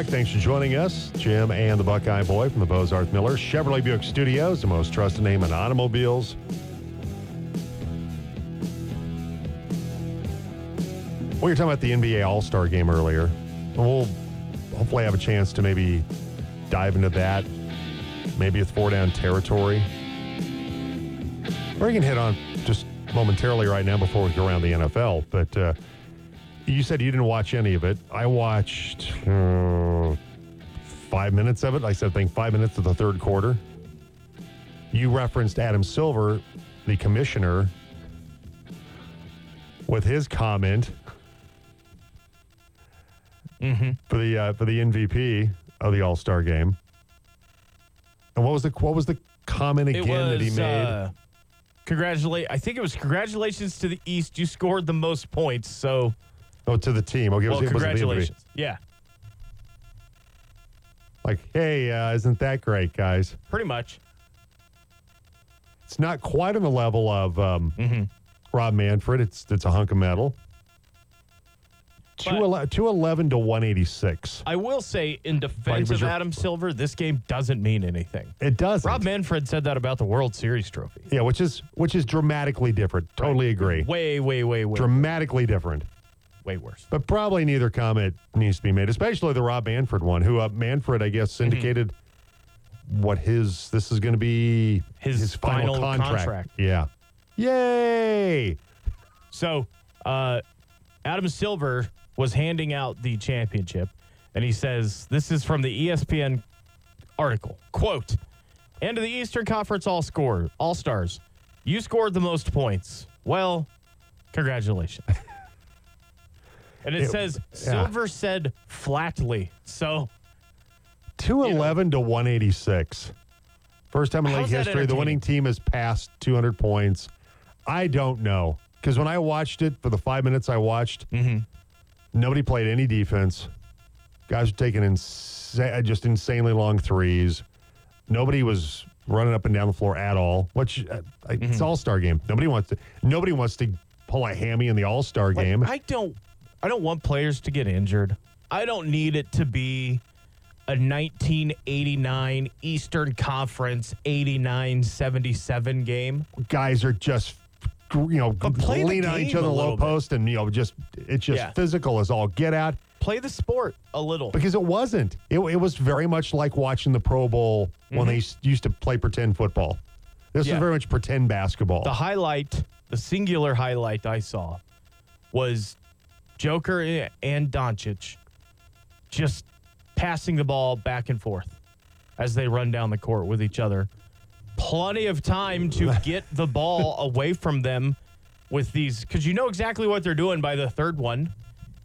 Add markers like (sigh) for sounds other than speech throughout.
o'clock. Thanks for joining us. Jim and the Buckeye Boy from the Bozarth Miller Chevrolet Buick Studios, the most trusted name in automobiles. We were talking about the NBA All Star game earlier. We'll hopefully have a chance to maybe dive into that. Maybe it's four down territory. Or you can hit on just momentarily right now before we go around the NFL. But uh, you said you didn't watch any of it. I watched uh, five minutes of it. I said, I think five minutes of the third quarter. You referenced Adam Silver, the commissioner, with his comment for the uh, for the MVP of the All Star game. And what was the what was the comment again that he made? Uh, congratulate. I think it was congratulations to the East. You scored the most points. So, oh, to the team. Okay, it well, was, it the congratulations. Yeah, Like, hey, uh, isn't that great, guys? pretty much. It's not quite on the level of um, Mm-hmm. Rob Manfred. It's it's a hunk of metal. But- 211 211 to 186. I will say, in defense of Adam Silver, this game doesn't mean anything. It does. Rob Manfred said that about the World Series trophy. Yeah, which is which is dramatically different. Totally agree. Way, way, way, way, Dramatically different. Way worse. But probably neither comment needs to be made, especially the Rob Manfred one, who uh, Manfred, I guess, indicated what his this is going to be His final, final contract. contract. Yeah. Yay! So, uh, Adam Silver was handing out the championship, and he says, This is from the ESPN article. Quote, and to the Eastern Conference All Score, All Stars, you scored the most points. Well, congratulations. (laughs) and it, It- says yeah. Silver said flatly. So 211 to 186. First time in league How's that history, the winning team has passed 200 points. I don't know. Because when I watched it, for the five minutes I watched, Mm-hmm. nobody played any defense. Guys were taking insa- just insanely long threes. Nobody was running up and down the floor at all. Which uh, Mm-hmm. it's All Star game. Nobody wants to. Nobody wants to pull a hammy in the All Star Like, game. I don't I don't want players to get injured. I don't need it to be a 1989 Eastern Conference 89-77 game. Guys are just you know leaning on each other a in the low bit. post and you know just it's just Yeah. physical as all get out. Play the sport a little. because it wasn't. It, it was very much like watching the Pro Bowl when they used to play pretend football. This Mm-hmm. Yeah. is very much pretend basketball. The highlight, the singular highlight I saw was Joker and Doncic just passing the ball back and forth as they run down the court with each other. Plenty of time to (laughs) get the ball away from them with these because you know exactly what they're doing by the third one.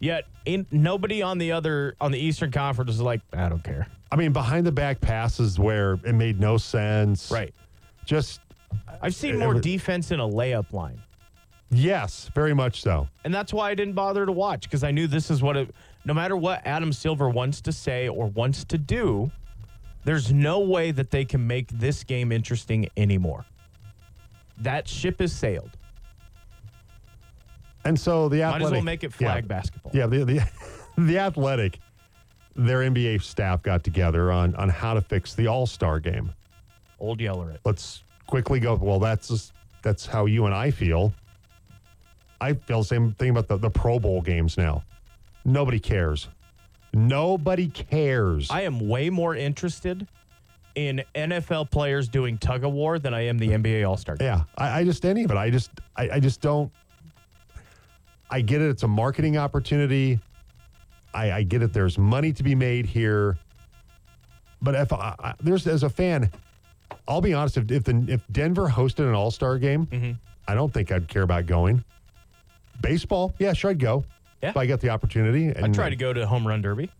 Yet in, nobody on the other on the Eastern Conference is like, I don't care. I mean, behind the back passes where it made no sense. Right. Just I've seen more was- defense in a layup line. Yes, very much so. And that's why I didn't bother to watch because I knew this is what it, no matter what Adam Silver wants to say or wants to do, there's no way that they can make this game interesting anymore. That ship has sailed. And so the Might athletic, as well make it flag yeah. basketball. Yeah, the, the (laughs) the athletic, their NBA staff got together on on how to fix the All Star game. Old Yeller it. let's quickly go. Well, that's just, that's how you and I feel. I feel the same thing about the, the Pro Bowl games now. Nobody cares. Nobody cares. I am way more interested in NFL players doing tug of war than I am the NBA All Star game. yeah, I, I just any of it. I just I, I just don't. I get it. It's a marketing opportunity. I, I get it. There's money to be made here. But if I, I, there's as a fan, I'll be honest. If if, the, if Denver hosted an All Star game, Mm-hmm. I don't think I'd care about going. Baseball, yeah, sure, I'd go Yeah. if I got the opportunity. I'd try to go to home run derby.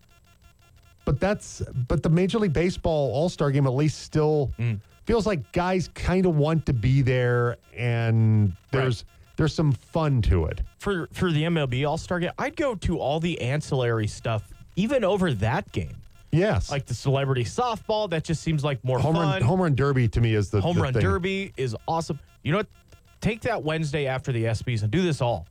but that's but the Major League Baseball All Star game at least still Mm. feels like guys kind of want to be there, and there's there's some fun to it. for for the MLB All Star game, I'd go to all the ancillary stuff, even over that game, Yes, like the celebrity softball. That just seems like more home fun. run home run derby to me is the Home the run thing. derby is awesome. You know what? Take that Wednesday after the ESPYS and do this all.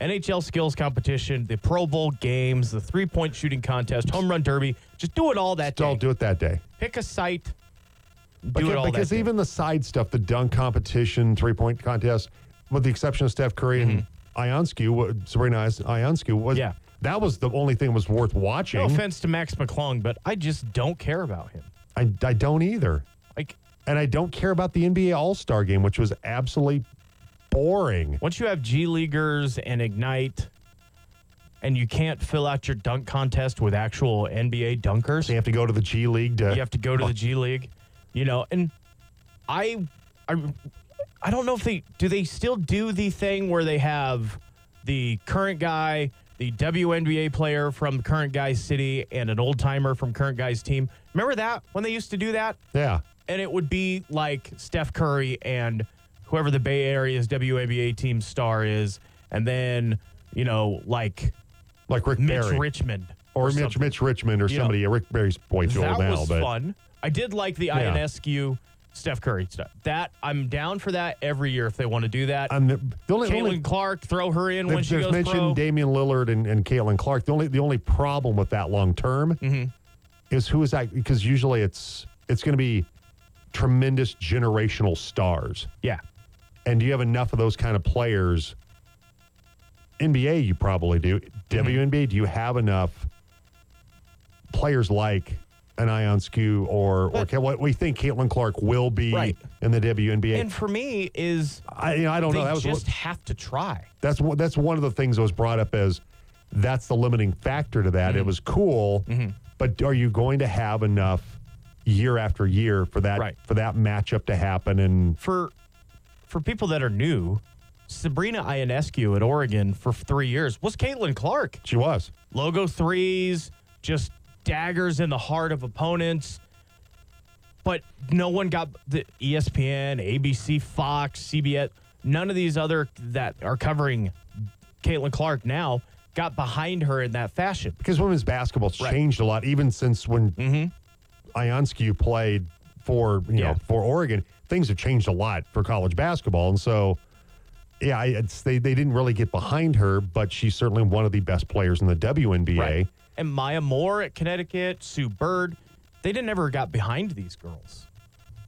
NHL skills competition, the Pro Bowl games, the three point shooting contest, home run derby. Just do it all that day. Don't do it that day. Pick a site. Do Because, it all because that day. even the side stuff, the dunk competition, three point contest, with the exception of Steph Curry and Ionescu, wa- Sabrina Ionescu, was Mm-hmm. Yeah. that was the only thing that was worth watching. no offense to Mac McClung, but I just don't care about him. I, I don't either. Like And I don't care about the NBA All Star game, which was absolutely boring. once you have G Leaguers and Ignite, and you can't fill out your dunk contest with actual NBA dunkers, you have to go to the G League to. you have to go to the G League, you know. And I, I, I don't know if they do. They still do the thing where they have the current guy, the WNBA player from current guy's city, and an old timer from current guy's team. Remember that when they used to do that? yeah. and it would be like Steph Curry and whoever the Bay Area's WABA team star is, and then you know like Like Rick Mitch Barry. Richmond or Mitch. Mitch Richmond or You know. Rick Barry's way too old now. was but fun. I did like the Yeah. Ionescu Steph Curry stuff. That I'm down for that every year if they want to do that. I'm the, the only, Caitlin only Clark, throw her in when There's, she goes mentioned pro. Damian Lillard and, and Caitlin Clark. The only the only problem with that long term Mm-hmm. is who is that? Because usually it's it's going to be tremendous generational stars. yeah, And do you have enough of those kind of players? NBA, you probably do. Mm-hmm. WNBA, do you have enough players like an Ionescu or or But- Ca- what we think Caitlin Clark will be Right. in the WNBA? and for me is I, you know, I don't know. That was just what- have to try. that's one- that's one of the things that was brought up as that's the limiting factor to that. It Mm-hmm. was cool, but are you going to have enough year after year for that Right. for that matchup to happen? And for for people that are new, Sabrina Ionescu at Oregon for three years was Caitlin Clark. she was. Logo threes, just daggers in the heart of opponents. But no one got the ESPN, ABC, Fox, CBS. None of these other that are covering Caitlin Clark now got behind her in that fashion. Because women's basketball's Right. changed a lot, even since when Mm-hmm. Ionescu played for you Yeah. know for Oregon. Things have changed a lot for college basketball, and so yeah, I, it's, they they didn't really get behind her, but she's certainly one of the best players in the WNBA. And Maya Moore at Connecticut, Sue Bird, they didn't ever got behind these girls.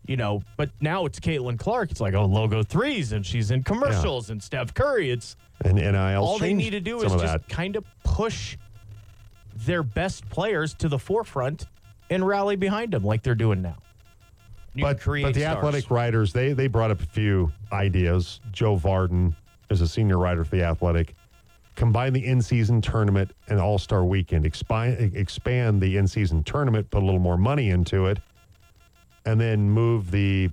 You know, but now it's Caitlin Clark. It's like, oh, logo threes, and she's in commercials, and Steph Curry. It's And NIL all they need to do is just that. kind of push their best players to the forefront and rally behind them like they're doing now. You but, but the stars. athletic writers they they brought up a few ideas. Joe Vardon is a senior writer for the Athletic. Combine the in-season tournament and All-Star Weekend. Expand expand the in-season tournament. Put a little more money into it, and then move the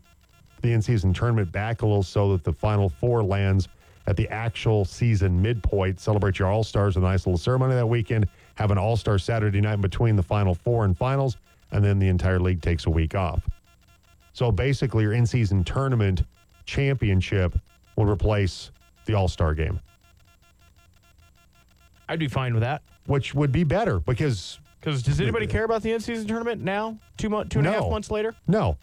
the in-season tournament back a little so that the Final Four lands at the actual season midpoint. Celebrate your All-Stars with a nice little ceremony that weekend. Have an All-Star Saturday night between the Final Four and finals, and then the entire league takes a week off. So basically, your in-season tournament championship will replace the All-Star game, I'd be fine with that. which would be better because Because does anybody care about the in-season tournament now? Two months, two and a half No. months later. no,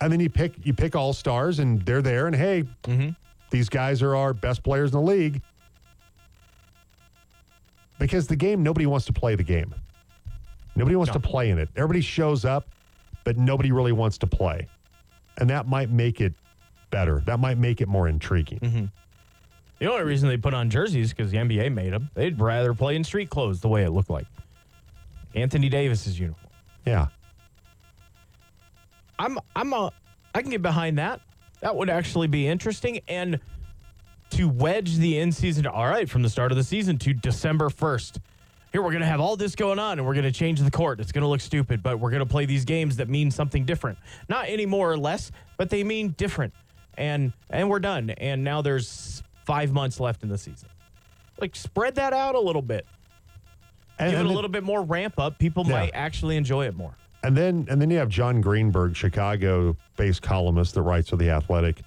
and then you pick you pick all stars and they're there, and hey, Mm-hmm. these guys are our best players in the league. Because the game, nobody wants to play the game. Nobody wants No. to play in it. Everybody shows up, but nobody really wants to play, and that might make it better. That might make it more intriguing. Mm-hmm. The only reason they put on jerseys because the NBA made them. They'd rather play in street clothes the way it looked like. Anthony Davis's uniform. Yeah. I'm I'm a I can get behind that. That would actually be interesting and to wedge the in season all right from the start of the season to December 1st. Here we're going to have all this going on and we're going to change the court. It's going to look stupid, but we're going to play these games that mean something different. Not any more or less, but they mean different. And and we're done. And now there's 5 months left in the season. Like spread that out a little bit. And, Give it and a then- little bit more ramp up. People Yeah. might actually enjoy it more. And then and then you have Jon Greenberg, Chicago-based columnist that writes for the Athletic.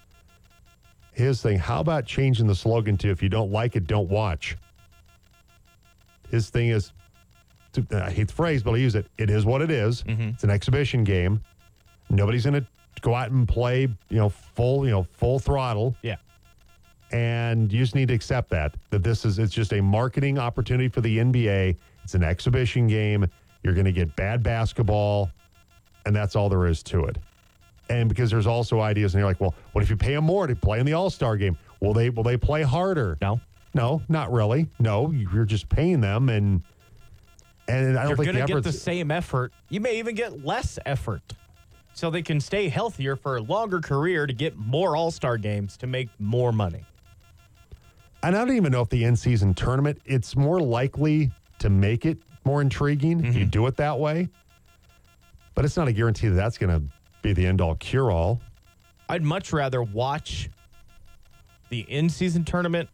His thing, how about changing the slogan to "If you don't like it, don't watch." His thing is, to, I hate the phrase, but I use it. It is what it is. Mm-hmm. It's an exhibition game. Nobody's going to go out and play, you know, full, you know, full throttle. Yeah. And you just need to accept that that this is it's just a marketing opportunity for the NBA. It's an exhibition game. You're going to get bad basketball, and that's all there is to it. And because there's also ideas, and you're like, well, what if you pay them more to play in the All Star game? Will they will they play harder? No. No, not really. No, you're just paying them, and and I don't You're think going to get the same effort. You may even get less effort. So they can stay healthier for a longer career to get more All Star games to make more money. And I don't even know if the in season tournament, it's more likely to make it more intriguing if you mm-hmm. do it that way. But it's not a guarantee that that's going to be the end all cure all. I'd much rather watch the in season tournament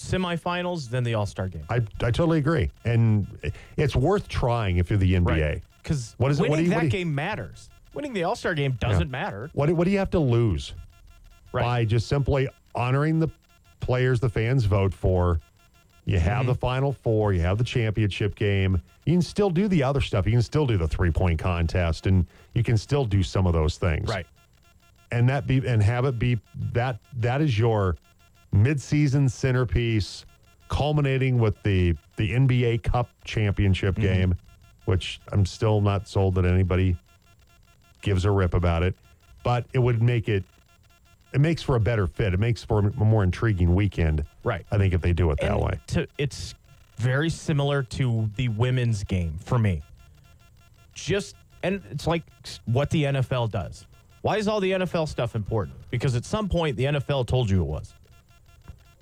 semifinals than the All Star game. I, I totally agree. And it's worth trying if you're the NBA. Because What is it- winning what do you- what that do you- game matters. Winning the All Star game doesn't matter. What, do- what do you have to lose Right. by just simply honoring the players the fans vote for? You have Mm-hmm. the Final Four, you have the championship game. You can still do the other stuff. You can still do the three point contest, and you can still do some of those things. Right. and that be and have it be that that is your midseason centerpiece culminating with the the NBA Cup championship Mm-hmm. game which I'm still not sold that anybody gives a rip about it but it would make it it makes for a better fit it makes for a more intriguing weekend Right. I think if they do it that And way To, it's very similar to the women's game for me. Just and it's like what the NFL does. Why is all the NFL stuff important? Because at some point the NFL told you it was.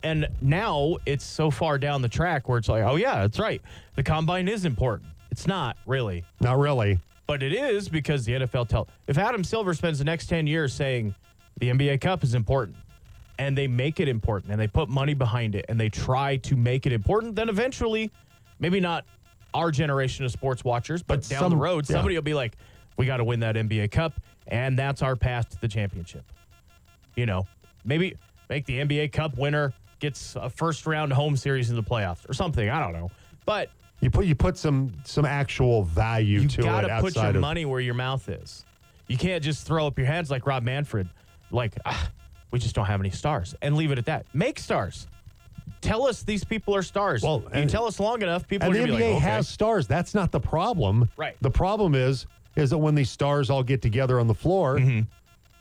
And now it's so far down the track where it's like, oh yeah, that's right. The combine is important. It's not really. not really But it is because the NFL tell if Adam Silver spends the next 10 years saying the NBA Cup is important and they make it important and they put money behind it and they try to make it important, then eventually, maybe not our generation of sports watchers, but, But down some- the road, yeah. somebody will be like, we got to win that NBA Cup and that's our path to the championship. You know, maybe make the NBA Cup winner gets a first round home series in the playoffs or something. I don't know. But you put you put some some actual value you to it to put your of money where your mouth is. You can't just throw up your hands like Rob Manfred, like ah, we just don't have any stars, and leave it at that. Make stars. Tell us these people are stars. Well, you and- tell us long enough, people And are the NBA be like, okay. has stars. That's not the problem. Right. The problem is is that when these stars all get together on the floor,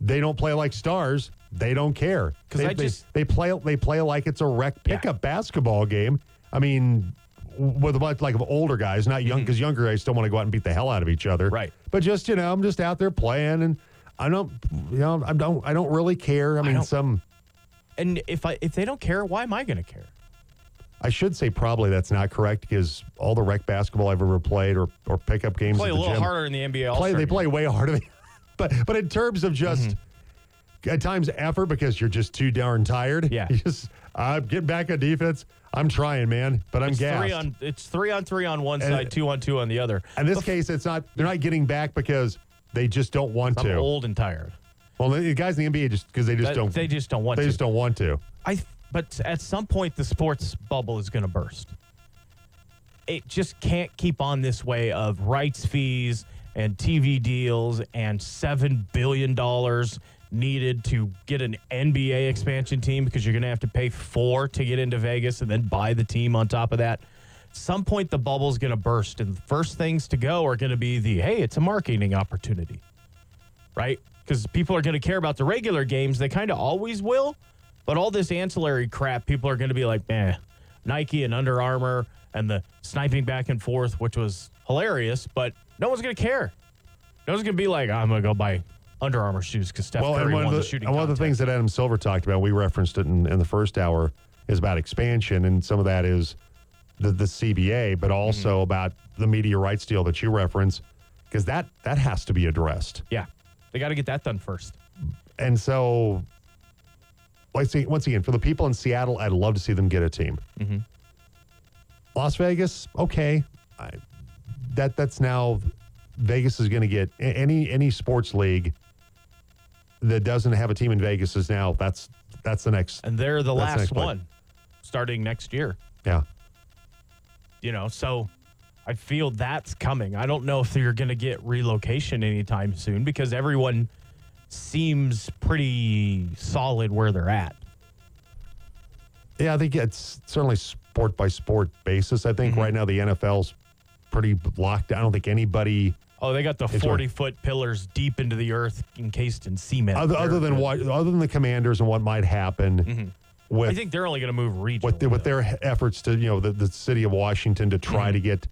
they don't play like stars. They don't care 'Cause they, they- just- they play they play like it's a rec Yeah. pickup basketball game. I mean, with a bunch like of older guys, not young, because younger guys still want to go out and beat the hell out of each other. Mm-hmm. Right. But just you know, I'm just out there playing, and I don't, you know, I don't, I don't really care. I mean, don't- some. and if I if they don't care, why am I going to care? I should say probably that's not correct because all the rec basketball I've ever played or or pickup games Play a little gym, harder in the NBA. play they play way harder (laughs) but but in terms of just Mm-hmm. At times effort because you're just too darn tired Yeah. (laughs) you just uh, get back on defense i'm trying man but i'm It's gassed three on it's three on three on one And- side, two on two on the other. in this case it's not they're not getting back because they just don't want I'm to old and tired. well the guys in the nba just because they just That- don't they just don't want they to. just don't want to I but at some point the sports bubble is going to burst. It just can't keep on this way of rights fees and TV deals and 7 billion dollars needed to get an NBA expansion team because you're going to have to pay 4 to get into Vegas and then buy the team on top of that. Some point the bubble's going to burst and the first things to go are going to be the hey, it's a marketing opportunity right? Because people are going to care about the regular games. They kind of always will. But all this ancillary crap, people are going to be like, man, Nike and Under Armour and the sniping back and forth, which was hilarious, but no one's going to care. No one's going to be like, I'm going to go buy Under Armour shoes because Steph well Curry one won of the, the, shooting and one of the things that adam silver talked about we referenced it in, in the first hour is about expansion and some of that is the, the cba but also Mm-hmm. about the media rights deal that you reference because that that has to be addressed Yeah. They got to get that done first. And so, like, see, once again, for the people in Seattle, I'd love to see them get a team. Mm-hmm. Las Vegas, okay, I, that that's now Vegas is going to get any any sports league that doesn't have a team in Vegas is now that's that's the next And they're the last play. one starting next year. yeah. you know so i feel that's coming i don't know if you're going to get relocation anytime soon because everyone seems pretty solid where they're at Yeah, I think it's certainly sport by sport basis. I think mm-hmm. right now the NFL's pretty locked. I don't think anybody Oh, they got the right. 40 foot pillars deep into the earth encased in cement. other, other than what other than the commanders and what might happen mm-hmm. with I think they're only going to move regional. with, the, with their efforts to you know the, the city of Washington to try mm-hmm. to get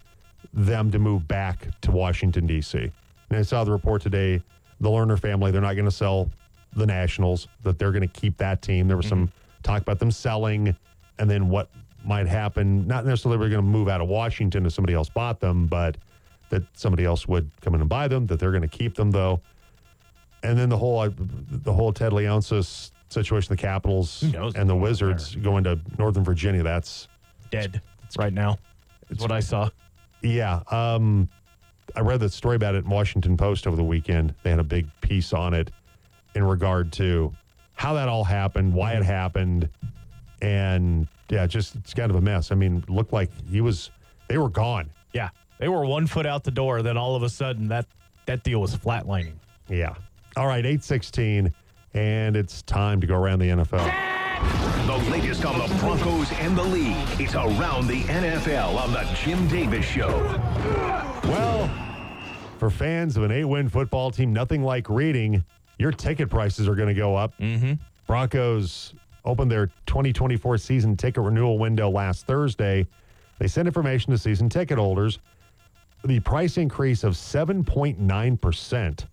them to move back to Washington D.C. And I saw the report today. The Lerner family they're not going to sell the Nationals. That they're going to keep that team. There was some mm-hmm. talk about them selling, and then what might happen. Not necessarily we're going to move out of Washington if somebody else bought them, but that somebody else would come in and buy them. That they're going to keep them though. And then the whole uh, the whole Ted Leonsis situation, the Capitals and the Wizards going to Northern Virginia. That's dead right now. It's what I saw. yeah. Um, I read the story about it in Washington Post over the weekend. They had a big piece on it in regard to how that all happened, why it happened, and yeah, just it's kind of a mess. I mean, looked like he was they were gone. Yeah. They were one foot out the door. Then all of a sudden, that, that deal was flatlining. Yeah. All right, eight sixteen, and it's time to go around the NFL. The latest on the Broncos and the league. It's around the NFL on the Jim Davis Show. Well, for fans of an eight-win football team, nothing like reading. Your ticket prices are going to go up. Mm-hmm. Broncos opened their 2024 season ticket renewal window last Thursday. They sent information to season ticket holders. The price increase of 7.9%.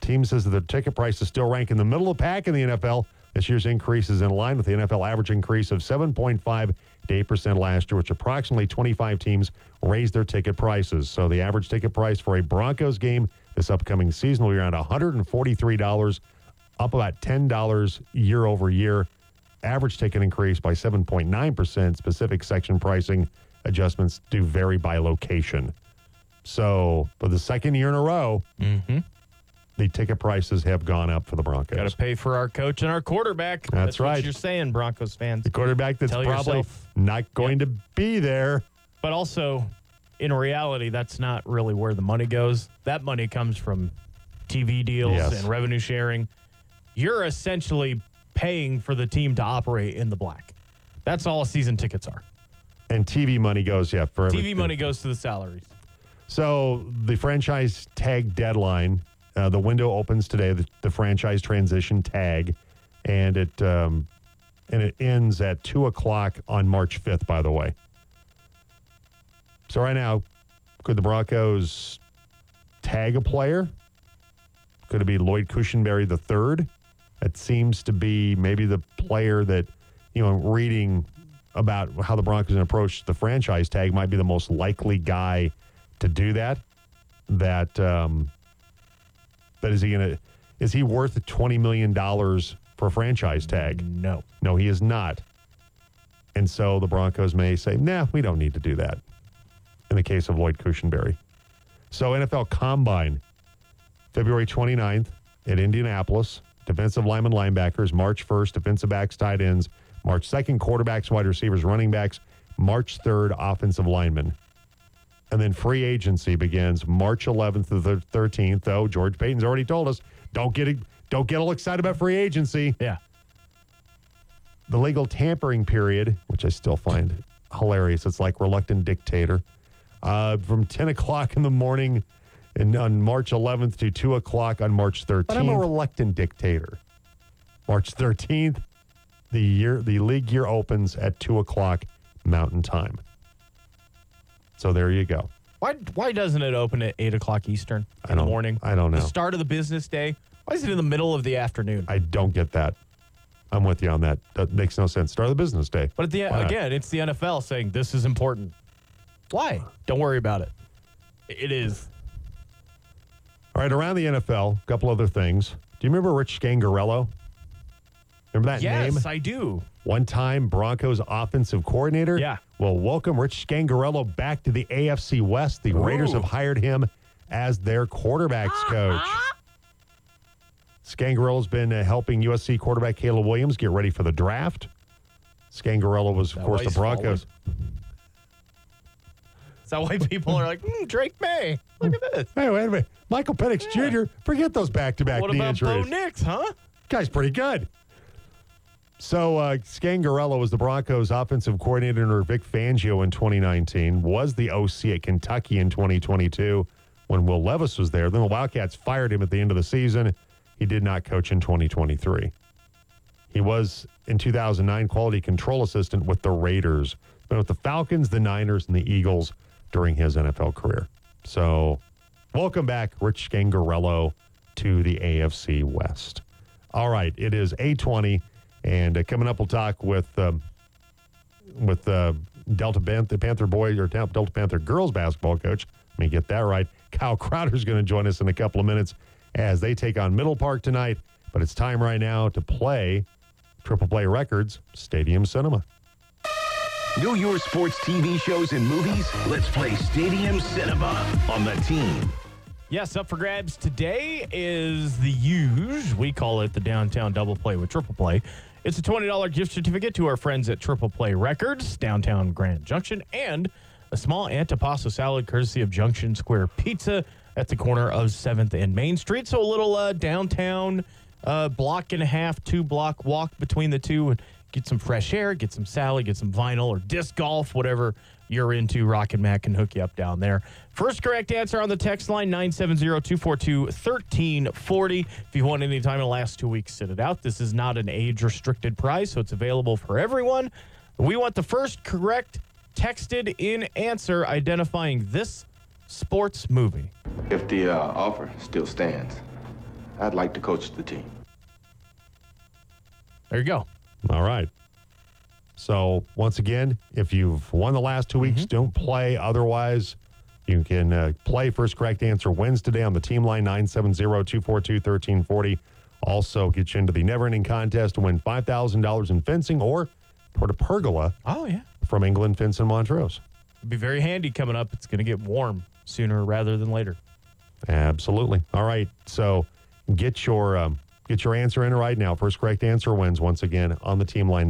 Team says that the ticket prices still rank in the middle of the pack in the NFL. This year's increase is in line with the NFL average increase of 7.5 to 8% last year, which approximately 25 teams raised their ticket prices. So the average ticket price for a Broncos game this upcoming season will be around $143, up about $10 year over year. Average ticket increase by 7.9%. Specific section pricing adjustments do vary by location. So for the second year in a row, mm-hmm. the ticket prices have gone up for the Broncos. Got to pay for our coach and our quarterback. That's what right. you're saying, Broncos fans. the quarterback that's Tell probably yourself. not going to be there. But also, in reality, that's not really where the money goes. That money comes from TV deals Yes. and revenue sharing. You're essentially paying for the team to operate in the black. That's all season tickets are. And TV money goes, yeah, for TV everything. money goes to the salaries. So the franchise tag deadline, uh, the window opens today. The, the franchise transition tag, and it um, and it ends at two o'clock on March fifth. By the way. So right now, could the Broncos tag a player? Could it be Lloyd Cushenberry the third? That seems to be maybe the player that you know reading about how the Broncos approach the franchise tag might be the most likely guy to do that. That um, but is he gonna is he worth twenty million dollars for a franchise tag? No. No, he is not. And so the Broncos may say, nah, we don't need to do that in the case of Lloyd Cushenberry. So NFL Combine, February 29th at Indianapolis. Defensive linemen, linebackers. March 1st, defensive backs, tight ends. March 2nd, quarterbacks, wide receivers, running backs. March 3rd, offensive linemen. And then free agency begins March 11th to the 13th. Though George Paton's already told us, don't get don't get all excited about free agency Yeah. the legal tampering period, which I still find hilarious. It's like reluctant dictator. Uh, from 10 o'clock in the morning and on March 11th to 2 o'clock on March 13th. But I'm a reluctant dictator. March 13th, the year the league year opens at 2 o'clock Mountain Time. So there you go. Why why doesn't it open at eight o'clock Eastern in the morning? I don't know. The start of the business day. Why is it in the middle of the afternoon? I don't get that. I'm with you on that. That makes no sense. Start of the business day. But at the not? again, it's the NFL saying this is important. Why? Don't worry about it. It is. All right, around the NFL, a couple other things. Do you remember Rich Scangarello? Remember that name? Yes, I do. One time Broncos offensive coordinator. Yeah. Well, welcome Rich Scangarello back to the AFC West. The Raiders have hired him as their quarterbacks coach. Scangarello's been uh, helping USC quarterback Caleb Williams get ready for the draft. Scangarello was, of course, the Broncos. Is that why people are like, hmm, Drake Maye? Look at this. Hey, wait a minute. Michael Penix Jr., forget those back to back What knee about Bo. Nix, huh? Guy's pretty good. So uh, Scangarello was the Broncos' offensive coordinator under Vic Fangio in 2019. Was the OC at Kentucky in 2022 when Will Levis was there. Then the Wildcats fired him at the end of the season. He did not coach in 2023. He was in 2009 quality control assistant with the Raiders. Been with the Falcons, the Niners, and the Eagles during his NFL career. So, welcome back, Rich Scangarello, to the AFC West. All right, it is 820. And uh, coming up, we'll talk with um, with uh, Delta Panther, Panther boy or Delta Panther girls basketball coach. Let me get that right. Kyle Crowder is going to join us in a couple of minutes as they take on Middle Park tonight. But it's time right now to play Triple Play Records Stadium Cinema. Know your sports TV shows and movies? Let's play Stadium Cinema on the team. Yes, up for grabs today is the huge. We call it the downtown double play with triple play. It's a $20 gift certificate to our friends at Triple Play Records, downtown Grand Junction, and a small antipasto salad courtesy of Junction Square Pizza at the corner of 7th and Main Street. So a little uh, downtown uh, block and a half, two block walk between the two and get some fresh air, get some salad, get some vinyl or disc golf, whatever you're into. Rock and Mac can hook you up down there. First correct answer on the text line 970-242-1340. If you want any time in the last two weeks, sit it out. This is not an age restricted prize, so it's available for everyone. We want the first correct texted in answer identifying this sports movie. If the uh, offer still stands, I'd like to coach the team. There you go. All right. So, once again, if you've won the last two weeks, don't play. Otherwise, you can uh, play. First correct answer wins today on the team line 970 242 1340. Also, get you into the never ending contest to win $5,000 in fencing or Porta Pergola Oh, yeah. from England Fence and Montrose. It'd be very handy coming up. It's going to get warm sooner rather than later. Absolutely. All right. So get your um, get your answer in right now. First correct answer wins once again on the team line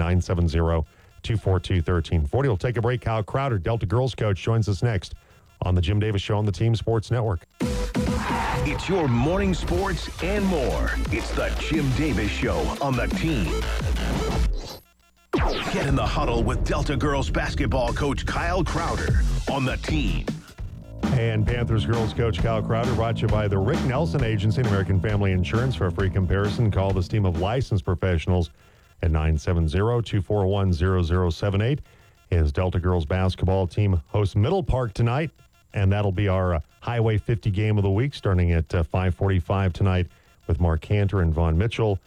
970-242-1340. We'll take a break. Kyle Crowder, Delta girls coach, joins us next on the Jim Davis Show on the Team Sports Network. It's your morning sports and more. It's the Jim Davis Show on the team. Get in the huddle with Delta girls basketball coach Kyle Crowder on the team. And Panthers girls coach Kyle Crowder brought to you by the Rick Nelson Agency and American Family Insurance. For a free comparison, call this team of licensed professionals at 970-241-0078. His Delta girls basketball team hosts Middle Park tonight, and that'll be our uh, Highway 50 game of the week starting at uh, 545 tonight with Mark Cantor and Vaughn Mitchell.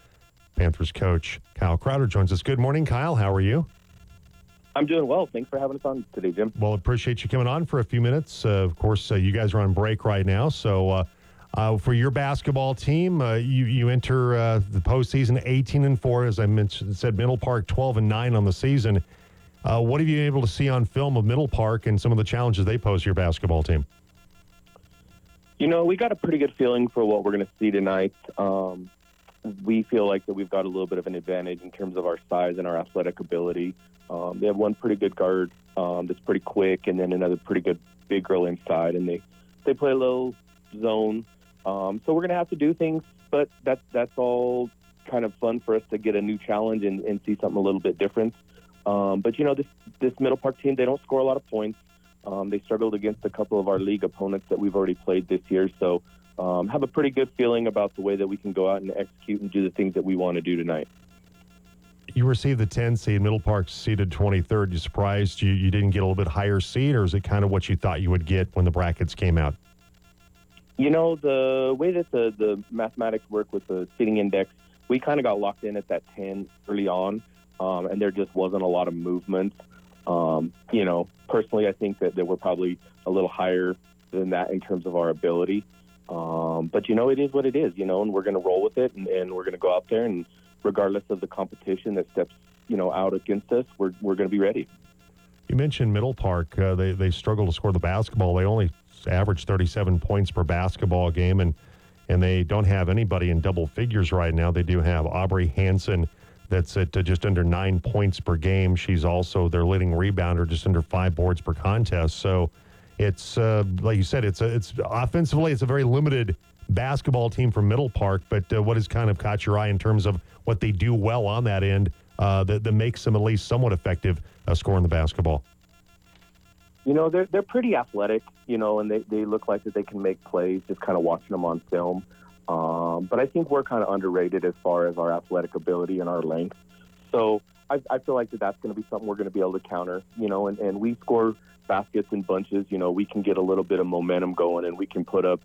Panthers coach Kyle Crowder joins us. Good morning, Kyle. How are you? I'm doing well. Thanks for having us on today, Jim. Well, appreciate you coming on for a few minutes. Uh, of course, uh, you guys are on break right now. So, uh, uh, for your basketball team, uh, you you enter uh, the postseason 18 and four, as I mentioned, said Middle Park 12 and nine on the season. Uh, what have you been able to see on film of Middle Park and some of the challenges they pose to your basketball team? You know, we got a pretty good feeling for what we're going to see tonight. Um, we feel like that we've got a little bit of an advantage in terms of our size and our athletic ability. Um, they have one pretty good guard um, that's pretty quick, and then another pretty good big girl inside, and they they play a little zone. Um, so we're going to have to do things, but that's that's all kind of fun for us to get a new challenge and, and see something a little bit different. Um, but you know, this this Middle Park team, they don't score a lot of points. Um, they struggled against a couple of our league opponents that we've already played this year, so um, have a pretty good feeling about the way that we can go out and execute and do the things that we want to do tonight. You received the 10 seed, Middle Park seeded 23rd. You surprised you, you didn't get a little bit higher seed, or is it kind of what you thought you would get when the brackets came out? You know, the way that the, the mathematics work with the seating index, we kind of got locked in at that 10 early on, um, and there just wasn't a lot of movement. Um, you know, personally, I think that, that we're probably a little higher than that in terms of our ability. Um, but, you know, it is what it is, you know, and we're going to roll with it, and, and we're going to go out there, and regardless of the competition that steps, you know, out against us, we're, we're going to be ready. You mentioned Middle Park. Uh, they they struggle to score the basketball. They only average 37 points per basketball game, and and they don't have anybody in double figures right now. They do have Aubrey Hanson, that's at uh, just under nine points per game. She's also their leading rebounder, just under five boards per contest. So it's uh, like you said, it's a, it's offensively, it's a very limited basketball team from Middle Park. But uh, what has kind of caught your eye in terms of what they do well on that end uh, that, that makes them at least somewhat effective uh, scoring the basketball? You know, they're they're pretty athletic, you know, and they, they look like that they can make plays just kind of watching them on film. Um, but I think we're kind of underrated as far as our athletic ability and our length. So I, I feel like that that's going to be something we're going to be able to counter, you know, and, and we score baskets in bunches. You know, we can get a little bit of momentum going and we can put up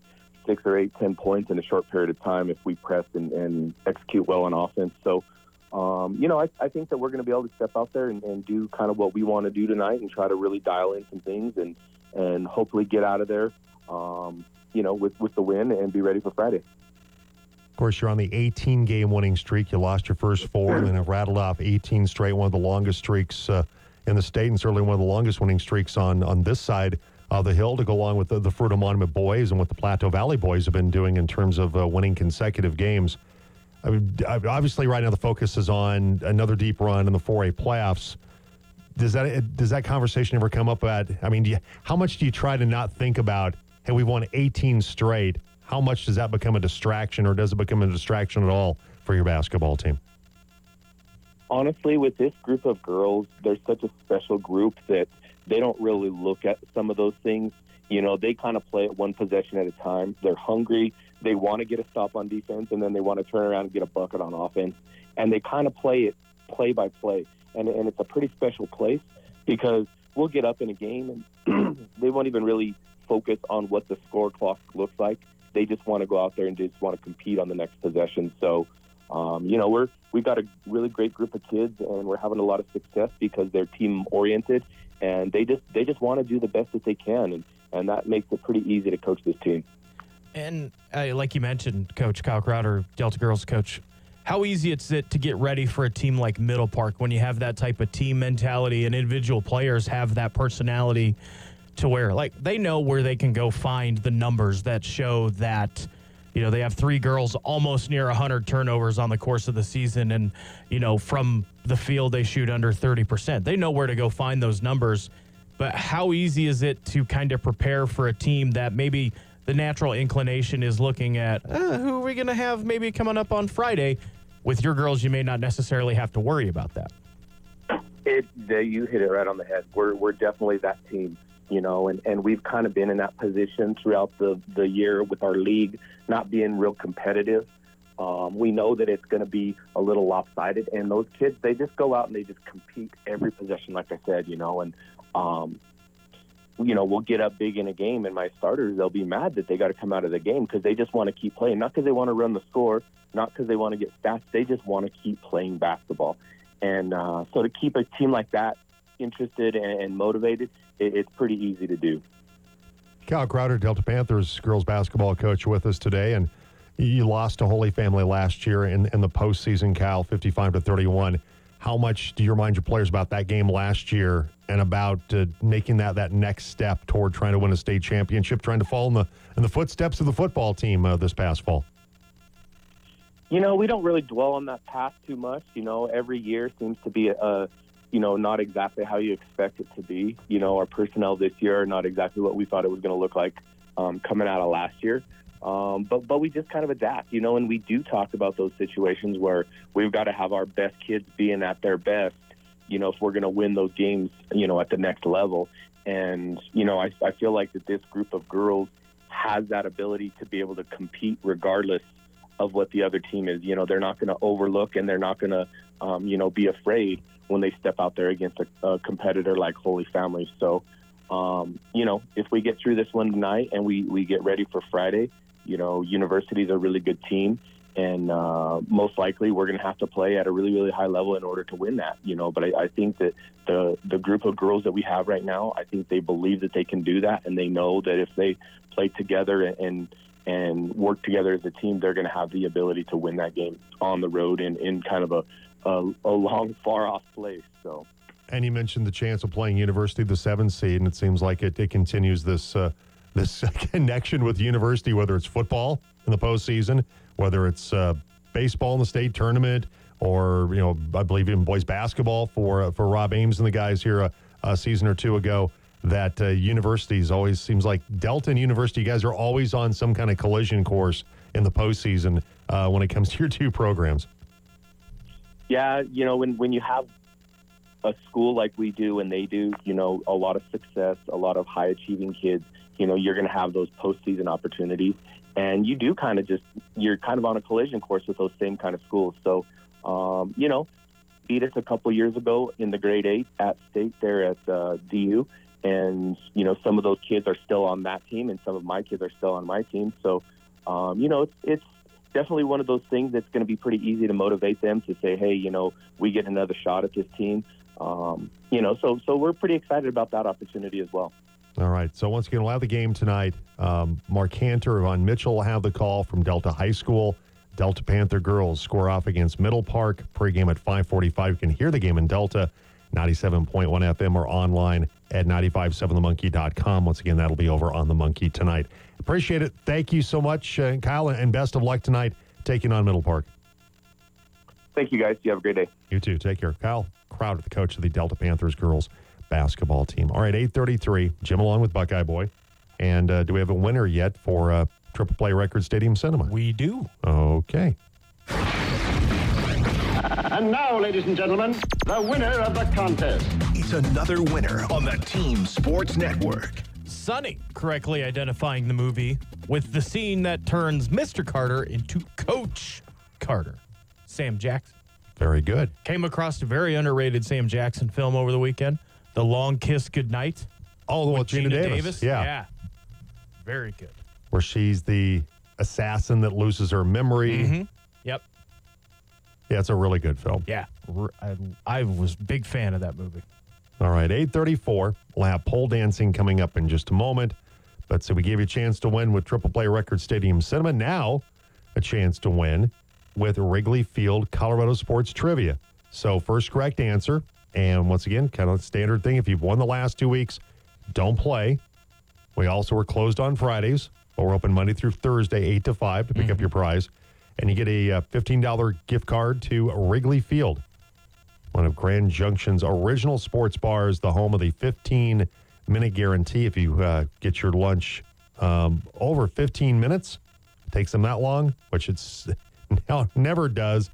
six or eight, ten points in a short period of time if we press and, and execute well on offense. So, um, you know, I, I think that we're going to be able to step out there and, and do kind of what we want to do tonight and try to really dial in some things and, and hopefully get out of there, um, you know, with, with the win and be ready for Friday. Of course, you're on the 18 game winning streak. You lost your first four and then have rattled off 18 straight, one of the longest streaks uh, in the state, and certainly one of the longest winning streaks on, on this side of the hill to go along with the, the Fruita Monument boys and what the Plateau Valley boys have been doing in terms of uh, winning consecutive games. I mean, obviously, right now the focus is on another deep run in the 4A playoffs. Does that does that conversation ever come up? At I mean, you, how much do you try to not think about? Hey, we've won 18 straight. How much does that become a distraction, or does it become a distraction at all for your basketball team? Honestly, with this group of girls, they're such a special group that they don't really look at some of those things. You know, they kind of play it one possession at a time. They're hungry. They want to get a stop on defense, and then they want to turn around and get a bucket on offense. And they kind of play it play by play. And, and it's a pretty special place because we'll get up in a game and (clears throat) they won't even really focus on what the score clock looks like. They just want to go out there and just want to compete on the next possession. So, um, you know, we're we've got a really great group of kids, and we're having a lot of success because they're team oriented, and they just they just want to do the best that they can, and and that makes it pretty easy to coach this team. And uh, like you mentioned, Coach Kyle Crowder, Delta Girls coach, how easy it's it to get ready for a team like Middle Park when you have that type of team mentality and individual players have that personality to where like they know where they can go find the numbers that show that you know they have three girls almost near 100 turnovers on the course of the season and you know from the field they shoot under 30% they know where to go find those numbers but how easy is it to kind of prepare for a team that maybe the natural inclination is looking at uh, who are we going to have maybe coming up on Friday. With your girls, you may not necessarily have to worry about that. It, you hit it right on the head. We're, we're definitely that team, you know, and, and we've kind of been in that position throughout the, the year with our league not being real competitive. Um, we know that it's going to be a little lopsided, and those kids they just go out and they just compete every possession, like I said, you know, and um, you know, we'll get up big in a game, and my starters, they'll be mad that they got to come out of the game because they just want to keep playing, not because they want to run the score, not because they want to get stats. They just want to keep playing basketball. And uh, so to keep a team like that interested and, and motivated, it, it's pretty easy to do. Cal Crowder, Delta Panthers girls basketball coach, with us today, and you lost to Holy Family last year in, in the postseason. Cal, fifty-five to thirty-one how much do you remind your players about that game last year and about uh, making that that next step toward trying to win a state championship, trying to follow in the in the footsteps of the football team uh, this past fall? You know, we don't really dwell on that path too much. You know, every year seems to be a, a you know, not exactly how you expect it to be. You know, our personnel this year are not exactly what we thought it was going to look like um, coming out of last year. Um, but but we just kind of adapt, you know, and we do talk about those situations where we've got to have our best kids being at their best, you know, if we're going to win those games, you know, at the next level. And you know, I, I feel like that this group of girls has that ability to be able to compete regardless of what the other team is. You know, they're not going to overlook and they're not going to, um, you know, be afraid when they step out there against a, a competitor like Holy Family. So, um, you know, if we get through this one tonight and we, we get ready for Friday, you know, university is a really good team, and uh, most likely we're going to have to play at a really, really high level in order to win that. You know, but I, I think that the the group of girls that we have right now, I think they believe that they can do that, and they know that if they play together and and work together as a team, they're going to have the ability to win that game on the road in, in kind of a, a, a long, far off place. So. And you mentioned the chance of playing University, the seventh seed, and it seems like it, it continues this uh, this (laughs) connection with university, whether it's football in the postseason, whether it's uh, baseball in the state tournament, or you know, I believe even boys basketball for uh, for Rob Ames and the guys here a, a season or two ago. That uh, universities always seems like Delta and University, guys are always on some kind of collision course in the postseason uh, when it comes to your two programs. yeah, you know, when when you have a school like we do and they do, you know, a lot of success, a lot of high achieving kids, you know, you're going to have those postseason opportunities, and you do kind of just you're kind of on a collision course with those same kind of schools. So, um, you know, beat us a couple years ago in the grade eight at state there at uh, DU, and you know, some of those kids are still on that team, and some of my kids are still on my team. So, um, you know, it's it's definitely one of those things that's going to be pretty easy to motivate them to say, hey, you know, we get another shot at this team. Um, you know, so so we're pretty excited about that opportunity as well. All right. So once again, we'll have the game tonight. Um, Mark Cantor, Von Mitchell will have the call from Delta High School. Delta Panther girls score off against Middle Park. Pregame at 545. You can hear the game in Delta, 97.1 FM or online at 957themonkey.com. Once again, that'll be over on the Monkey tonight. Appreciate it. Thank you so much, uh, Kyle, and best of luck tonight taking on Middle Park. Thank you, guys. You have a great day. You too. Take care. Kyle Crowder, the coach of the Delta Panthers girls basketball team. All right, 833. Jim along with Buckeye Boy. And uh, do we have a winner yet for uh, Triple Play Record Stadium Cinema? We do. Okay. And now, ladies and gentlemen, the winner of the contest. It's another winner on the Team Sports Network. Sunny correctly identifying the movie with the scene that turns Mr. Carter into Coach Carter. Sam Jackson. Very good. Came across a very underrated Sam Jackson film over the weekend. The Long Kiss Goodnight. All the one with with Geena, Davis. Yeah. Yeah. Very good. Where she's the assassin that loses her memory. Mm-hmm. Yep. Yeah, it's a really good film. Yeah. I was big fan of that movie. All right, 834. We'll have pole dancing coming up in just a moment. But so we gave you a chance to win with Triple Play Record Stadium Cinema. Now, a chance to win with Wrigley Field Colorado Sports Trivia. So, first correct answer. And once again, kind of standard thing. If you've won the last two weeks, don't play. We also were closed on Fridays, but we're open Monday through Thursday, 8 to 5 to pick up your prize. And you get a uh, $15 gift card to Wrigley Field one of Grand Junction's original sports bars, the home of the 15 minute guarantee. If you uh, get your lunch um, over 15 minutes, it takes them that long, which it's (laughs) now never does.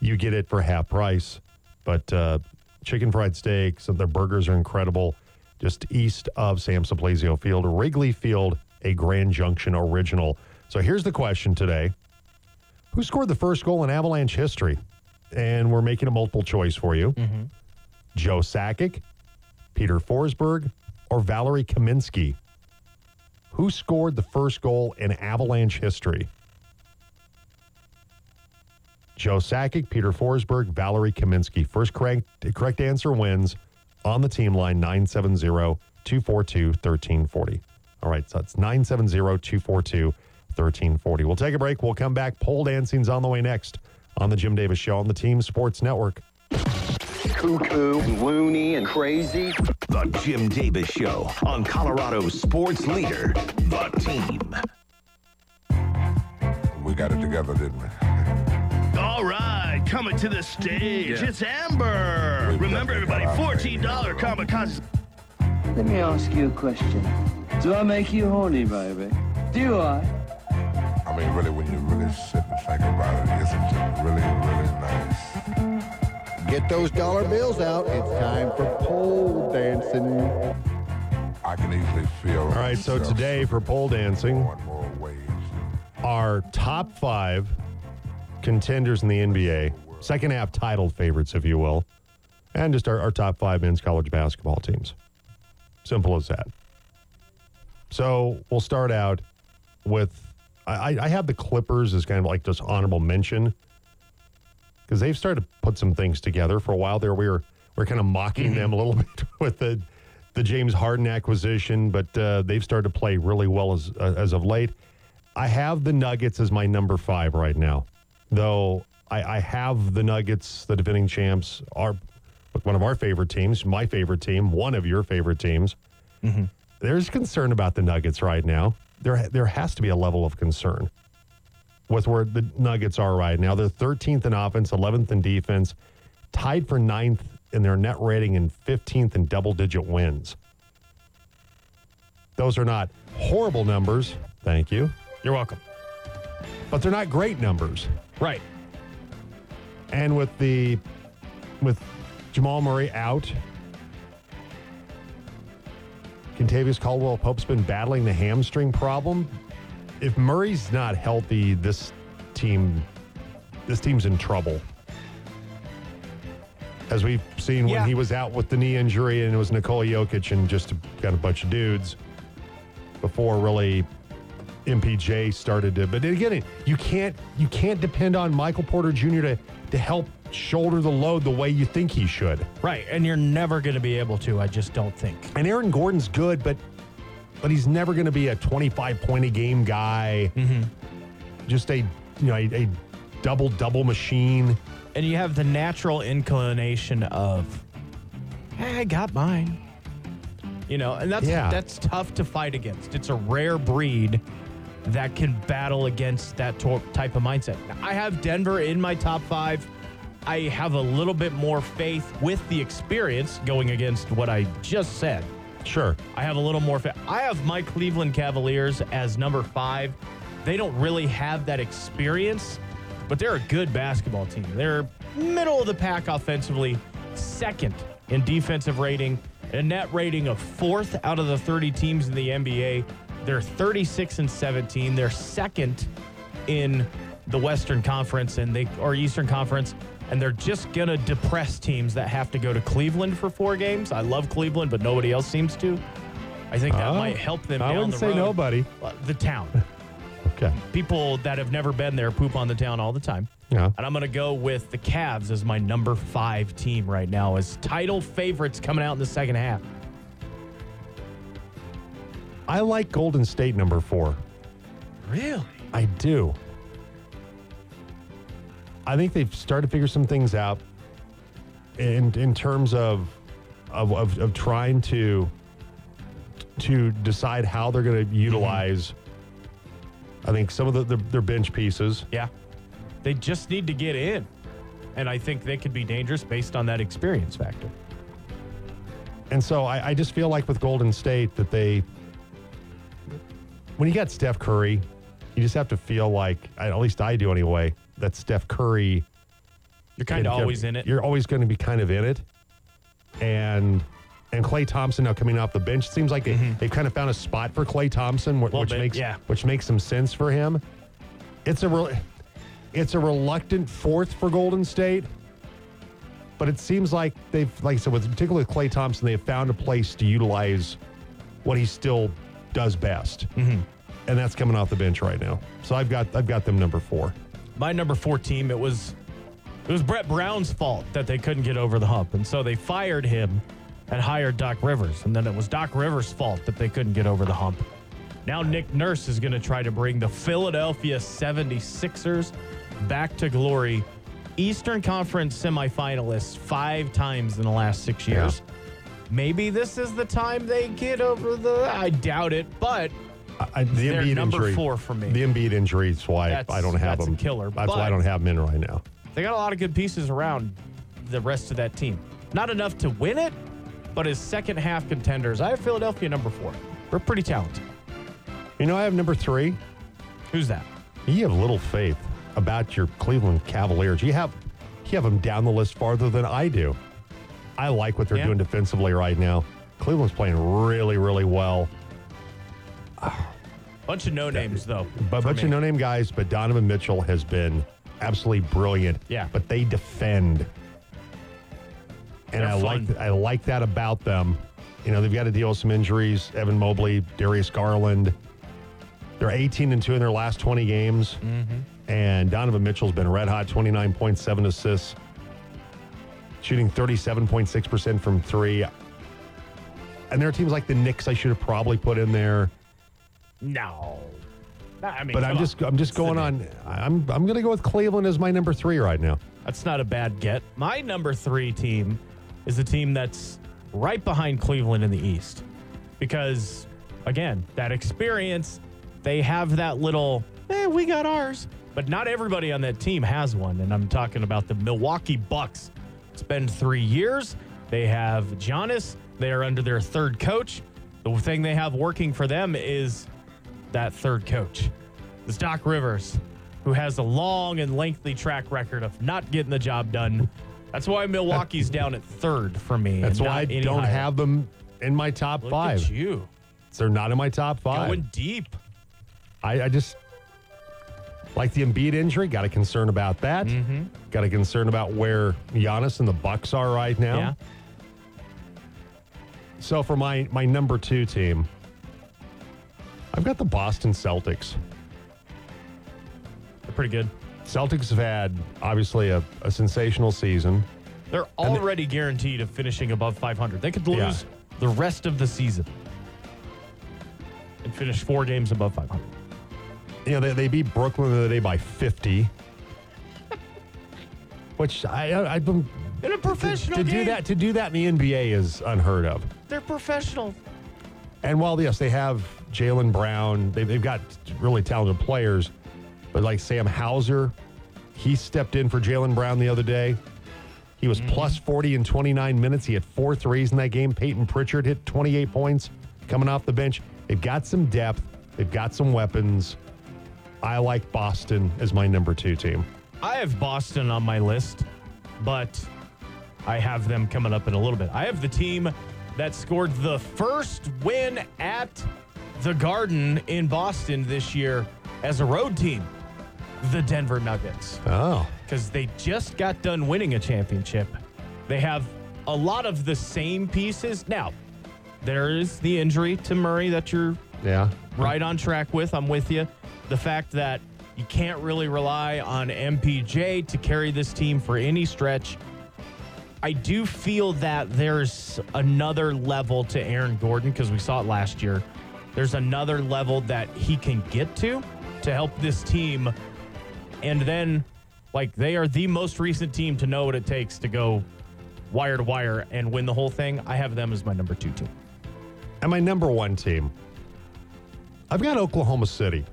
You get it for half price. But uh, chicken fried steak, some their burgers are incredible. Just east of Sam Suplizio Field, Wrigley Field, a Grand Junction original. So here's the question today Who scored the first goal in Avalanche history? and we're making a multiple choice for you. Joe Sakic, Peter Forsberg, or Valeri Kamensky. Who scored the first goal in Avalanche history? Joe Sakic, Peter Forsberg, Valeri Kamensky. First correct, correct answer wins on the team line 970 242 1340. All right, so it's 970 242 1340. We'll take a break. We'll come back. Pole dancing's on the way next on the Jim Davis Show on the Team Sports Network. Cuckoo, and loony, and crazy. The Jim Davis Show on Colorado's sports leader, The Team. We got it together, didn't we? All right, coming to the stage, it's Amber. Remember, everybody, got our $14 kamikaze. Let me ask you a question. Do I make you horny, baby? Do I? I mean, really, when you really sit and think about it, isn't it really, really nice? Get those dollar bills out. It's time for pole dancing. I can easily feel. All right, so today for pole dancing, more wage. our top five contenders in the NBA, second half title favorites, if you will, and just our, our top five men's college basketball teams. Simple as that. So we'll start out with I, I have the Clippers as kind of like just honorable mention because they've started to put some things together. For a while there, we were we are kind of mocking them a little (laughs) bit with the the James Harden acquisition, but uh, they've started to play really well as uh, as of late. I have the Nuggets as my number five right now, though. I, I have the Nuggets, the defending champs, are one of our favorite teams, my favorite team, one of your favorite teams. Mm-hmm. There's concern about the Nuggets right now. There, there has to be a level of concern with where the Nuggets are right now. They're 13th in offense, 11th in defense, tied for ninth in their net rating, and 15th in double digit wins. Those are not horrible numbers. Thank you. You're welcome. But they're not great numbers. Right. And with the with Jamal Murray out, Kentavious Caldwell Pope's been battling the hamstring problem. If Murray's not healthy, this team this team's in trouble. As we've seen when he was out with the knee injury and it was Nikola Jokic and just got a bunch of dudes before really MPJ started to. But again, you can't you can't depend on Michael Porter Jr. to to help shoulder the load the way you think he should. Right, and you're never going to be able to. I just don't think. And Aaron Gordon's good, but but he's never going to be a 25 point a game guy. Just a you know a, a double double machine. And you have the natural inclination of, "Eh, I got mine. You know, and that's Yeah. that's tough to fight against. It's a rare breed that can battle against that type of mindset. I have Denver in my top five. I have a little bit more faith with the experience going against what I just said. Sure. I have a little more faith. I have my Cleveland Cavaliers as number five. They don't really have that experience, but they're a good basketball team. They're middle of the pack offensively, second in defensive rating, a net rating of fourth out of the 30 teams in the NBA. They're 36 and 17. They're second in the Western Conference and they or Eastern Conference, and they're just gonna depress teams that have to go to Cleveland for four games. I love Cleveland, but nobody else seems to. I think that Oh, might help them. I down wouldn't the say road. nobody. The town. (laughs) Okay. People that have never been there poop on the town all the time. Yeah. And I'm going to go with the Cavs as my number five team right now as title favorites coming out in the second half. I like Golden State number four. Really? I do. I think they've started to figure some things out in in terms of of, of, of trying to to decide how they're going to mm-hmm. utilize. I think some of the, the their bench pieces. Yeah. They just need to get in. And I think they could be dangerous based on that experience factor. And so I, I just feel like with Golden State that they, when you got Steph Curry, you just have to feel like, at least I do anyway, that Steph Curry. You're kind of always in it. You're always going to be kind of in it. And and Klay Thompson now coming off the bench, it seems like they, they've kind of found a spot for Klay Thompson, wh- Mm-hmm. Which bit, makes yeah. which makes some sense for him. It's a real, it's a reluctant fourth for Golden State. But it seems like they've, like I said, with particularly with Klay Thompson, they have found a place to utilize what he's still does best, Mm-hmm. and that's coming off the bench right now. So I've got I've got them number four. my number four team, it was it was Brett Brown's fault that they couldn't get over the hump, and so they fired him and hired Doc Rivers, and then it was Doc Rivers' fault that they couldn't get over the hump. Now Nick Nurse is going to try to bring the Philadelphia 76ers back to glory. Eastern Conference semifinalists five times in the last six Yeah. Maybe this is the time they get over the. I doubt it, but I, the They're Embiid number injury, four for me. The Embiid injury is why That's- I don't have that's a them. killer, That's why I don't have them in right now. They got a lot of good pieces around the rest of that team. Not enough to win it, but as second half contenders, I have Philadelphia number four. We're pretty talented. You know, I have number three. Who's that? You have little faith about your Cleveland Cavaliers. You have you have them down the list farther than I do. I like what they're Yeah. doing defensively right now. Cleveland's playing really, really well. Bunch of no names though. But a bunch me. of no-name guys, but Donovan Mitchell has been absolutely brilliant. Yeah. But they defend. And They're I fun. like I like that about them. You know, they've got to deal with some injuries. Evan Mobley, Darius Garland. They're 18 and 2 in their last 20 games. Mm-hmm. And Donovan Mitchell's been red hot, 29.7 assists, shooting 37.6% from three. And there are teams like the Knicks I should have probably put in there. No. I mean, but I'm on. just I'm just It's going on. I'm I'm going to go with Cleveland as my number three right now. That's not a bad get. My number three team is the team that's right behind Cleveland in the East. Because, again, that experience, they have that little, eh, we got ours. But not everybody on that team has one. And I'm talking about the Milwaukee Bucks. It's been three years. They have Giannis. They are under their third coach. The thing they have working for them is that third coach. It's Doc Rivers. who has a long and lengthy track record of not getting the job done. That's why Milwaukee's (laughs) down at third for me. That's why I don't higher. have them in my top Look five. you They're not in my top five. going deep. I, I just like the Embiid injury. Got a concern about that. Mm-hmm. Got a concern about where Giannis and the Bucks are right now. Yeah. So for my my number two team, I've got the Boston Celtics. They're pretty good. Celtics have had obviously a, a sensational season. They're already guaranteed of finishing above 500. They could lose Yeah. the rest of the season and finish four games above 500. You know, they, they beat Brooklyn the other day by 50. Which I, I I've been In a professional to do game. that to do that in the NBA is unheard of. They're professional. And while yes, they have Jaylen Brown, they, they've got really talented players, but like Sam Hauser, he stepped in for Jaylen Brown the other day. He was mm-hmm. plus 40 in 29 minutes. He had four threes in that game. Peyton Pritchard hit 28 points coming off the bench. They've got some depth, they've got some weapons. I like Boston as my number two team. I have Boston on my list, but I have them coming up in a little bit. I have the team that scored the first win at the Garden in Boston this year as a road team, the Denver Nuggets. Oh, because they just got done winning a championship. They have a lot of the same pieces. Now, there is the injury to Murray that you're yeah. right on track with. I'm with you. The fact that you can't really rely on MPJ to carry this team for any stretch. I do feel that there's another level to Aaron Gordon because we saw it last year. There's another level that he can get to to help this team. And then, like, they are the most recent team to know what it takes to go wire to wire and win the whole thing. I have them as my number two team. And my number one team, I've got Oklahoma City.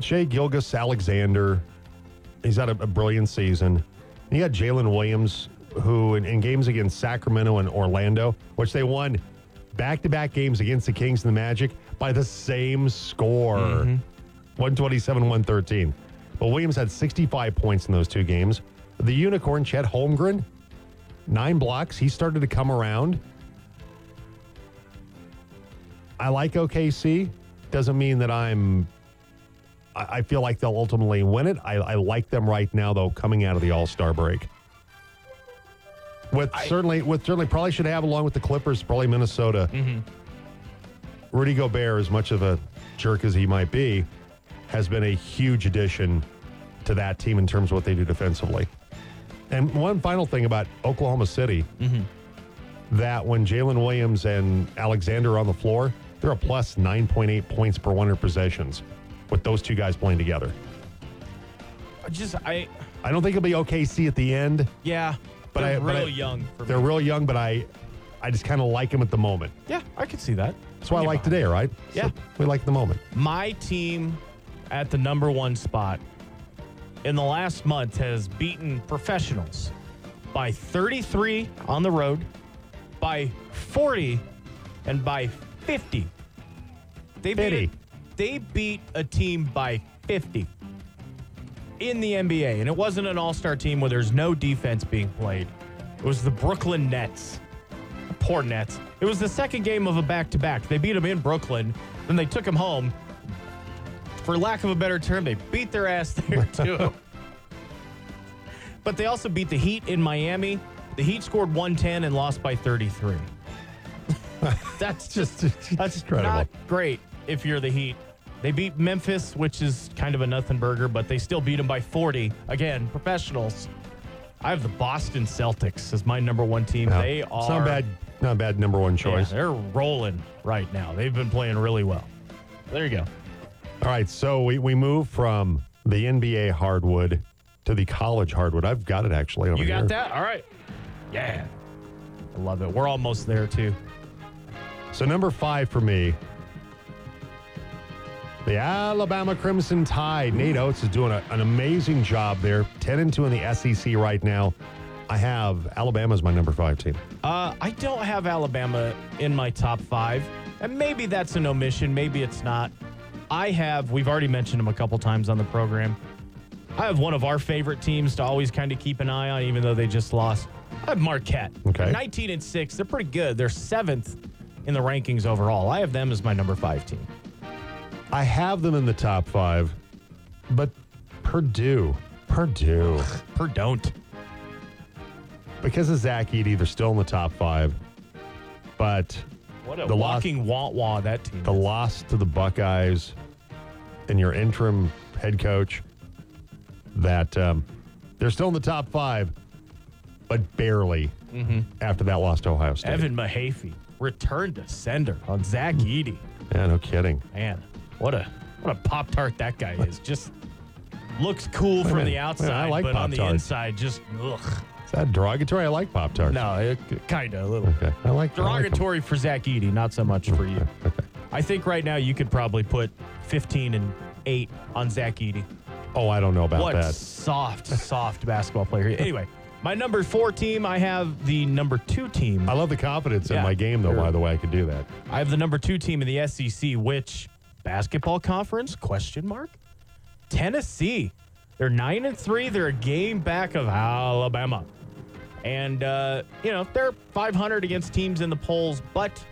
Shai Gilgeous Alexander, he's had a, a brilliant season. And you got Jalen Williams, who in, in games against Sacramento and Orlando, which they won back to back games against the Kings and the Magic by the same score mm-hmm. 127 113. But Williams had 65 points in those two games. The unicorn, Chet Holmgren, nine blocks. He started to come around. I like OKC. Doesn't mean that I'm. I I feel like they'll ultimately win it. I, I like them right now, though, coming out of the All Star break. With certainly, with certainly, probably should have along with the Clippers, probably Minnesota. Mm-hmm. Rudy Gobert, as much of a jerk as he might be, has been a huge addition to that team in terms of what they do defensively. And one final thing about Oklahoma City mm-hmm. that when Jalen Williams and Alexander are on the floor, they're a plus 9.8 points per 100 possessions with those two guys playing together. I just, I, I don't think it'll be OKC at the end. yeah, But they're I- but I- real young for They're me. real young, but I I just kind of like them at the moment. Yeah, I could see that. That's why I like today, right? Yeah. So we like the moment. My team at the number one spot in the last month has beaten professionals by 33 on the road, by 40, and by 50. They 50. beat, they beat a team by 50 in the NBA, and it wasn't an all star team where there's no defense being played. It was the Brooklyn Nets. Poor Nets. It was the second game of a back to back. They beat them in Brooklyn, then they took them home. For lack of a better term, they beat their ass there (laughs) too. but they also beat the Heat in Miami. The Heat scored 110 and lost by 33. (laughs) that's just that's incredible. not great if you're the Heat. They beat Memphis, which is kind of a nothing burger, but they still beat them by 40. Again, professionals. I have the Boston Celtics as my number one team. Yeah. They are It's not bad. Not a bad number one yeah, choice. they're rolling right now. They've been playing really well. There you go. All right, so we, we move from the NBA hardwood to the college hardwood. I've got it actually. Over You got here. that? All right. Yeah. I love it. We're almost there too. So number five for me, the Alabama Crimson Tide. Nate Oats is doing a- an amazing job there. Ten and two in the SEC right now. I have Alabama as my number five team. Uh, I don't have Alabama in my top five. And maybe that's an omission. Maybe it's not. I have, we've already mentioned them a couple times on the program. I have one of our favorite teams to always kind of keep an eye on, even though they just lost. I have Marquette. Okay. 19 and 6. They're pretty good. They're seventh in the rankings overall. I have them as my number five team. I have them in the top five, but Purdue, Purdue, Per don't. because of Zach Edey, they're still in the top five. But What a The loss- walking wah wah that team. the is. loss to the Buckeyes and your interim head coach, that um, they're still in the top five, but barely after that loss to Ohio State. Evan Mahaffey returned to sender on Zach Edey. Yeah, no kidding. Man, what a what a pop tart that guy is. (laughs) Just looks cool from the man, I outside, like but on the inside, just ugh. Is that derogatory? I like Pop Tarts. No, kind of a little Okay. I like I like 'em. derogatory for Zach Edey, not so much for you. (laughs) I think right now you could probably put 15 and 8 on Zach Edey. Oh, I don't know about What that. soft, (laughs) soft basketball player. Anyway, my number four team, I have the number two team. I love the confidence in Yeah, my game, though. sure. By the way, I could do that. I have the number two team in the SEC, which basketball conference? Question mark. Tennessee. They're nine and three. They're a game back of Alabama, and uh, you know they're 500 against teams in the polls. But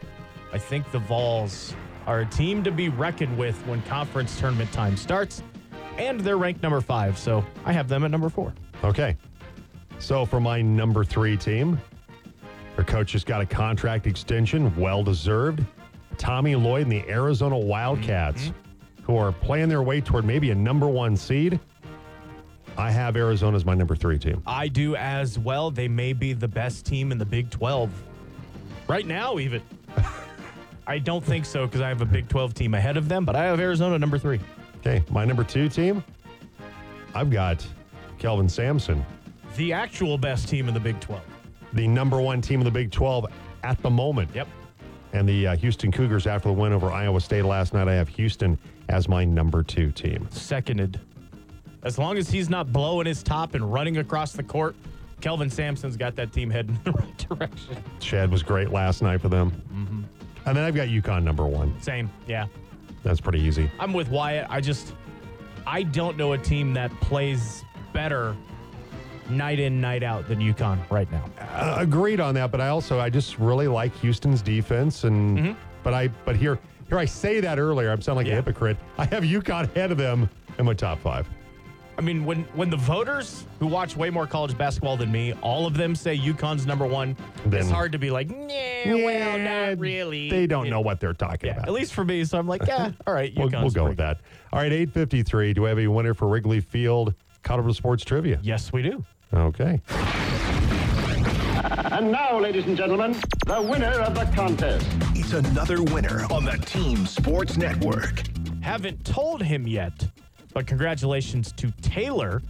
I think the Vols are a team to be reckoned with when conference tournament time starts, and they're ranked number five. So I have them at number four. Okay. So for my number three team, their coach just got a contract extension, well deserved. Tommy Lloyd and the Arizona Wildcats, mm-hmm. who are playing their way toward maybe a number one seed. I have Arizona as my number three team. I do as well. They may be the best team in the Big 12. Right now, even. (laughs) I don't think so because I have a Big 12 team ahead of them, but I have Arizona number three. Okay, my number two team, I've got Kelvin Sampson, The actual best team in the Big 12. the number one team in the Big 12 at the moment. Yep. And the uh, Houston Cougars, after the win over Iowa State last night, I have Houston as my number two team. Seconded. As long as he's not blowing his top and running across the court, Kelvin Sampson's got that team heading (laughs) in the right direction. Chad was great last night for them. And then I've got UConn number one. Same. Yeah. That's pretty easy. I'm with Wyatt. I just, I don't know a team that plays better night in, night out than UConn right now. Uh, agreed on that, but I also I just really like Houston's defense, and but I but here here I say that earlier. I'm sounding like Yeah. a hypocrite. I have UConn ahead of them in my top five. I mean, when when the voters who watch way more college basketball than me, all of them say UConn's number one, Then- it's hard to be like, nah, well, Yeah, not really. They don't You know what they're talking Yeah, about. at least for me. So I'm like, yeah, (laughs) all right, we'll, we'll go with that. All right, 853. Do we have a winner for Wrigley Field Colorado Sports Trivia? Yes, we do. Okay. And now, ladies and gentlemen, the winner of the contest. It's another winner on the Team Sports Network. Haven't told him yet, but congratulations to Taylor.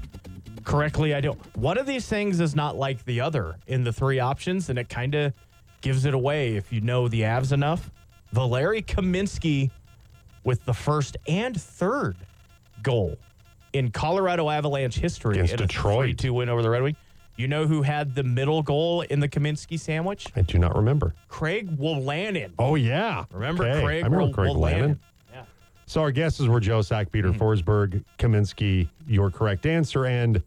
Correctly, I don't. One of these things is not like the other in the three options, and it kind of gives it away if you know the Avs enough. Valeri Kamensky with the first and third goal in Colorado Avalanche history Against Detroit. 3-2 win over the Red Wings. You know who had the middle goal in the Kamensky sandwich? I do not remember. Craig Wolanin. Oh, yeah. Remember Okay. Craig I remember Craig Wolanin? Yeah. So our guesses were Joe Sack, Peter Hmm. Forsberg, Kamensky, your correct answer. And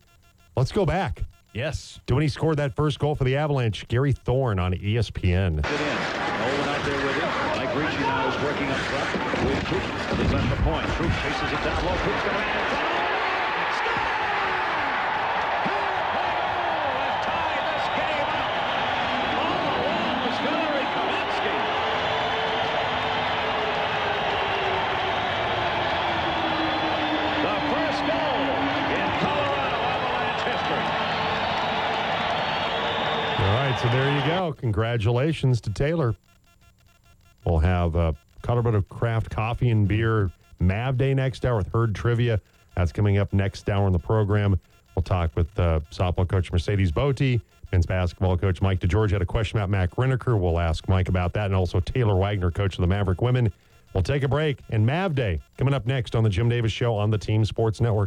let's go back. Yes. To when he scored that first goal for the Avalanche, Gary Thorne on ESPN. It in. Nolan out there with it. Mike Ricci now is working up front with Troop. He's left the point. Troop chases it down low. Troop's going to man in front. Score! Have tied this game up. On the wall is Valeri Kamensky. The first goal in Colorado Avalanche history. All right, so there you Congratulations to Taylor. We'll have uh, Colorado Craft Coffee and Beer Mav Day next hour with Herd Trivia. That's coming up next hour in the program. We'll talk with uh, softball coach Mercedes Bote, men's basketball coach Mike DeGeorge had a question about Mac Reneker. We'll ask Mike about that, and also Taylor Wagner, coach of the Maverick women. We'll take a break, and Mav Day coming up next on the Jim Davis Show on the Team Sports Network.